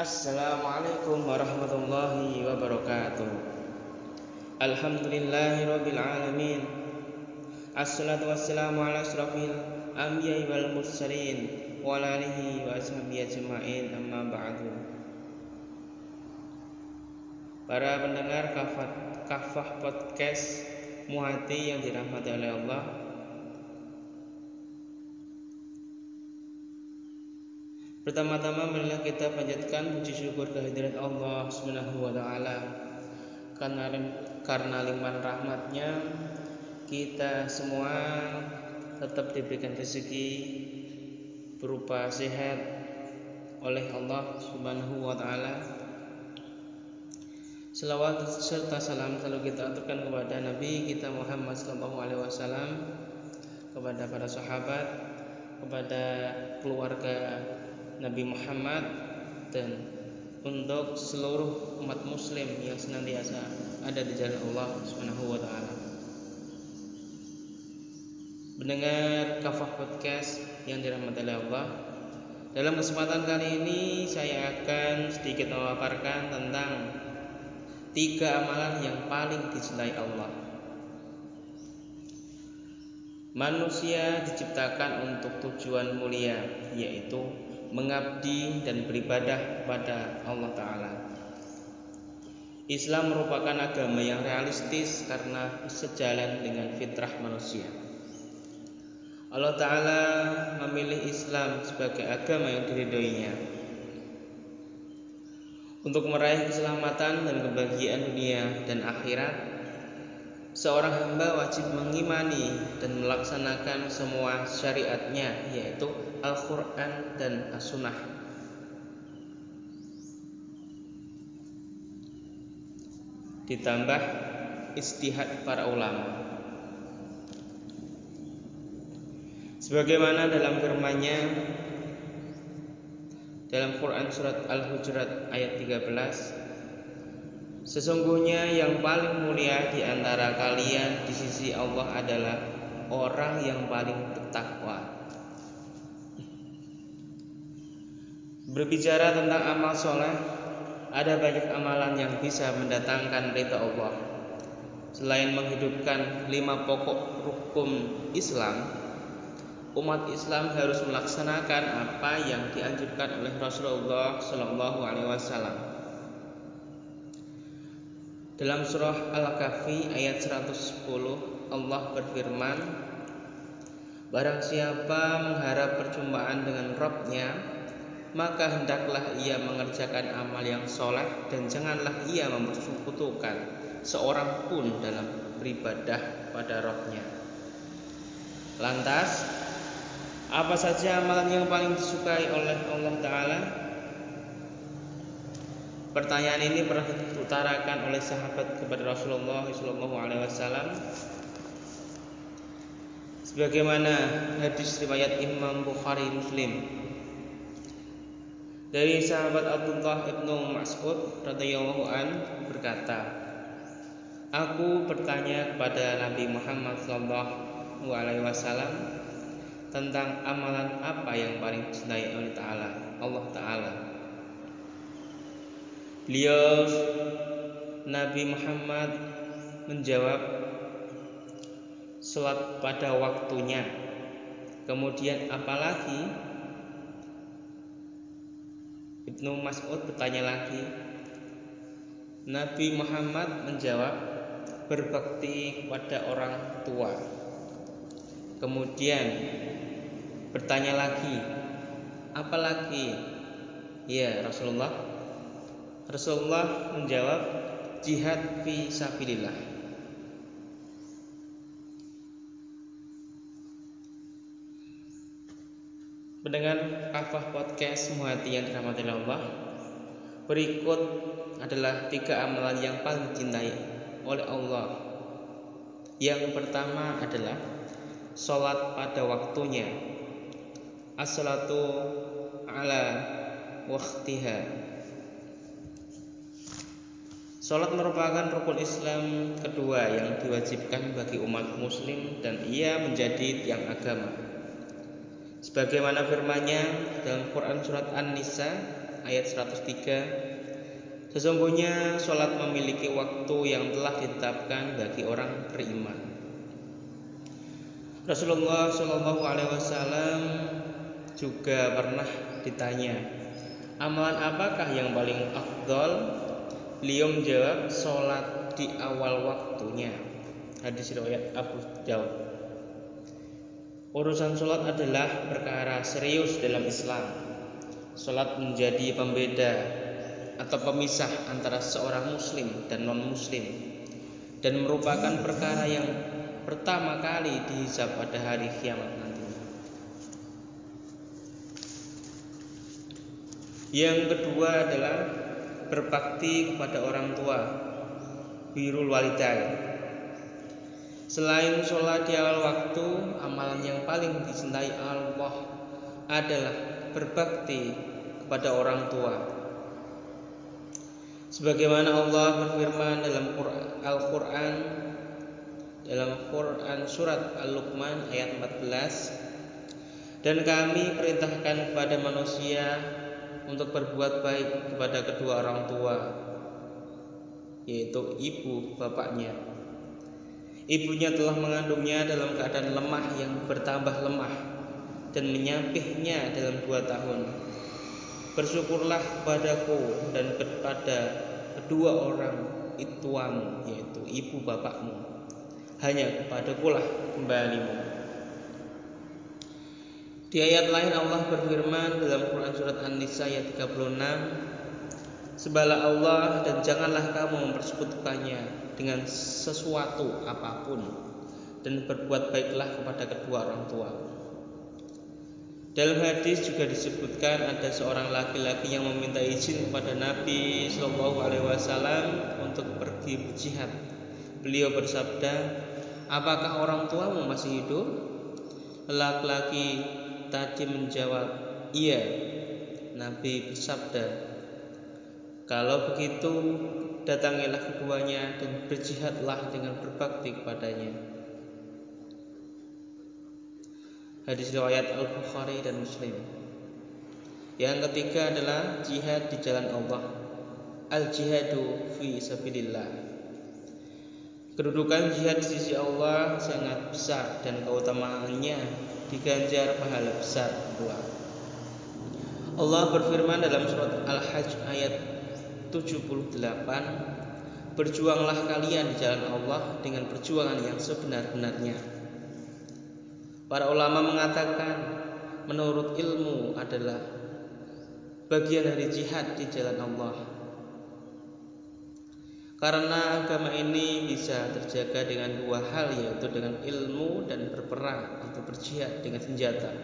Assalamualaikum warahmatullahi wabarakatuh. Alhamdulillahirabbil alamin. Assalatu wassalamu ala asrafil anbiya'i wal mursalin wa ala alihi wa ashabihi ajma'in amma ba'du. Para pendengar kafah, kafah podcast Muhati yang dirahmati oleh Allah Pertama-tama marilah kita panjatkan puji syukur kehadirat Allah Subhanahu wa taala karena karena limpahan rahmatnya kita semua tetap diberikan rezeki berupa sehat oleh Allah Subhanahu wa taala. Selawat serta salam selalu kita aturkan kepada Nabi kita Muhammad sallallahu alaihi wasallam, kepada para sahabat, kepada keluarga Nabi Muhammad dan untuk seluruh umat muslim yang senantiasa ada di jalan Allah Subhanahu wa taala. Mendengar kafah podcast yang dirahmati oleh Allah. Dalam kesempatan kali ini saya akan sedikit memaparkan tentang tiga amalan yang paling dicintai Allah. Manusia diciptakan untuk tujuan mulia yaitu mengabdi dan beribadah pada Allah Ta'ala. Islam merupakan agama yang realistis karena sejalan dengan fitrah manusia. Allah Ta'ala memilih Islam sebagai agama yang diridhoinya untuk meraih keselamatan dan kebahagiaan dunia dan akhirat seorang hamba wajib mengimani dan melaksanakan semua syariatnya yaitu Al-Quran dan As-Sunnah ditambah istihad para ulama sebagaimana dalam firman-Nya dalam Quran surat Al-Hujurat ayat 13 Sesungguhnya yang paling mulia di antara kalian di sisi Allah adalah orang yang paling bertakwa. Berbicara tentang amal soleh, ada banyak amalan yang bisa mendatangkan ridha Allah. Selain menghidupkan lima pokok rukun Islam, umat Islam harus melaksanakan apa yang dianjurkan oleh Rasulullah Wasallam. Dalam surah Al-Kahfi ayat 110 Allah berfirman Barang siapa mengharap perjumpaan dengan Robnya Maka hendaklah ia mengerjakan amal yang soleh Dan janganlah ia mempersekutukan Seorang pun dalam beribadah pada Robnya Lantas Apa saja amalan yang paling disukai oleh Allah Ta'ala? Pertanyaan ini pernah diutarakan oleh sahabat kepada Rasulullah Wasallam. Sebagaimana hadis riwayat Imam Bukhari Muslim dari sahabat Abdullah ibnu Mas'ud radhiyallahu an berkata, Aku bertanya kepada Nabi Muhammad Shallallahu Alaihi Wasallam tentang amalan apa yang paling dicintai oleh Taala Allah Taala. Beliau Nabi Muhammad menjawab Salat pada waktunya Kemudian apalagi Ibnu Mas'ud bertanya lagi. Nabi Muhammad menjawab Berbakti kepada orang tua. Kemudian Bertanya lagi Apalagi? Ya Rasulullah. Rasulullah menjawab jihad fi sabilillah. Mendengar kafah podcast hati yang dirahmati Allah Berikut adalah tiga amalan yang paling dicintai oleh Allah. Yang pertama adalah Sholat pada waktunya. As-salatu ala waktiha. Salat merupakan rukun Islam kedua yang diwajibkan bagi umat muslim dan ia menjadi tiang agama. Sebagaimana firman-Nya dalam Quran surat An-Nisa ayat 103 Sesungguhnya sholat memiliki waktu yang telah ditetapkan bagi orang beriman. Rasulullah Shallallahu Alaihi Wasallam juga pernah ditanya, amalan apakah yang paling afdol? Beliau menjawab, sholat di awal waktunya. Hadis riwayat Abu Daud. Urusan sholat adalah perkara serius dalam Islam. Salat menjadi pembeda atau pemisah antara seorang muslim dan non-muslim dan merupakan perkara yang pertama kali dihisap pada hari kiamat nanti. Yang kedua adalah berbakti kepada orang tua, birul walidain. Selain sholat di awal waktu, amalan yang paling dicintai Allah adalah berbakti kepada orang tua. Sebagaimana Allah berfirman dalam Al-Qur'an dalam Quran surat Al-Luqman ayat 14 dan kami perintahkan kepada manusia untuk berbuat baik kepada kedua orang tua yaitu ibu bapaknya ibunya telah mengandungnya dalam keadaan lemah yang bertambah lemah dan menyampihnya dalam dua tahun Bersyukurlah kepadaku dan kepada kedua orang ituamu yaitu ibu bapakmu. Hanya kepadaku lah kembalimu. Di ayat lain Allah berfirman dalam Quran surat An-Nisa ayat 36 Sebalah Allah dan janganlah kamu mempersekutukannya dengan sesuatu apa pun dan berbuat baiklah kepada kedua orang tua. Dalam hadis juga disebutkan ada seorang laki-laki yang meminta izin kepada Nabi Shallallahu Alaihi Wasallam untuk pergi berjihad. Beliau bersabda, apakah orang tuamu masih hidup? Laki-laki tadi menjawab, iya. Nabi bersabda, kalau begitu datangilah keduanya dan berjihadlah dengan berbakti kepadanya. Hadis riwayat Al-Bukhari dan Muslim. Yang ketiga adalah jihad di jalan Allah. Al-jihadu fi sabilillah. Kedudukan jihad di sisi Allah sangat besar dan keutamaannya diganjar pahala besar pula. Allah berfirman dalam surat Al-Hajj ayat 78 Berjuanglah kalian di jalan Allah dengan perjuangan yang sebenar-benarnya Para ulama mengatakan menurut ilmu adalah bagian dari jihad di jalan Allah. Karena agama ini bisa terjaga dengan dua hal yaitu dengan ilmu dan berperang atau berjihad dengan senjata.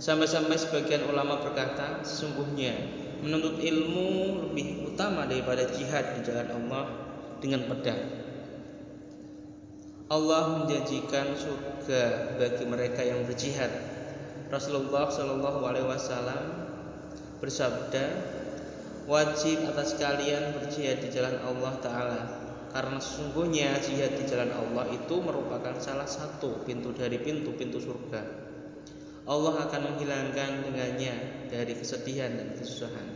Sampai-sampai sebagian ulama berkata sesungguhnya menuntut ilmu lebih utama daripada jihad di jalan Allah dengan pedang. Allah menjanjikan surga bagi mereka yang berjihad. Rasulullah Shallallahu Alaihi Wasallam bersabda, wajib atas kalian berjihad di jalan Allah Taala karena sesungguhnya jihad di jalan Allah itu merupakan salah satu pintu dari pintu-pintu surga. Allah akan menghilangkan dengannya dari kesedihan dan kesusahan.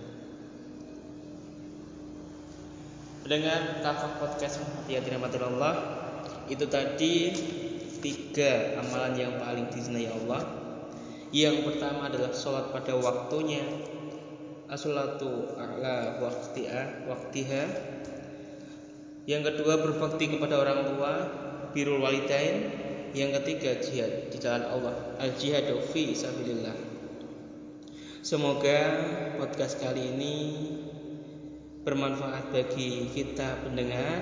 Dengan kafah podcast Hati-hati Allah itu tadi tiga amalan yang paling disenangi Allah. Yang pertama adalah sholat pada waktunya, asolatu ala waktiha, waktiha. Yang kedua berbakti kepada orang tua, birul walidain. Yang ketiga jihad di jalan Allah, al jihadu fi sabilillah. Semoga podcast kali ini bermanfaat bagi kita pendengar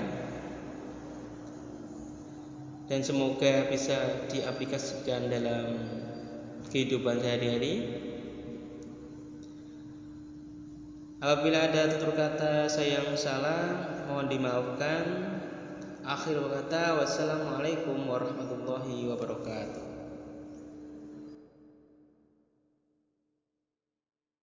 dan semoga bisa diaplikasikan dalam kehidupan sehari-hari. Apabila ada tutur kata saya yang salah, mohon dimaafkan. Akhir kata, wassalamualaikum warahmatullahi wabarakatuh.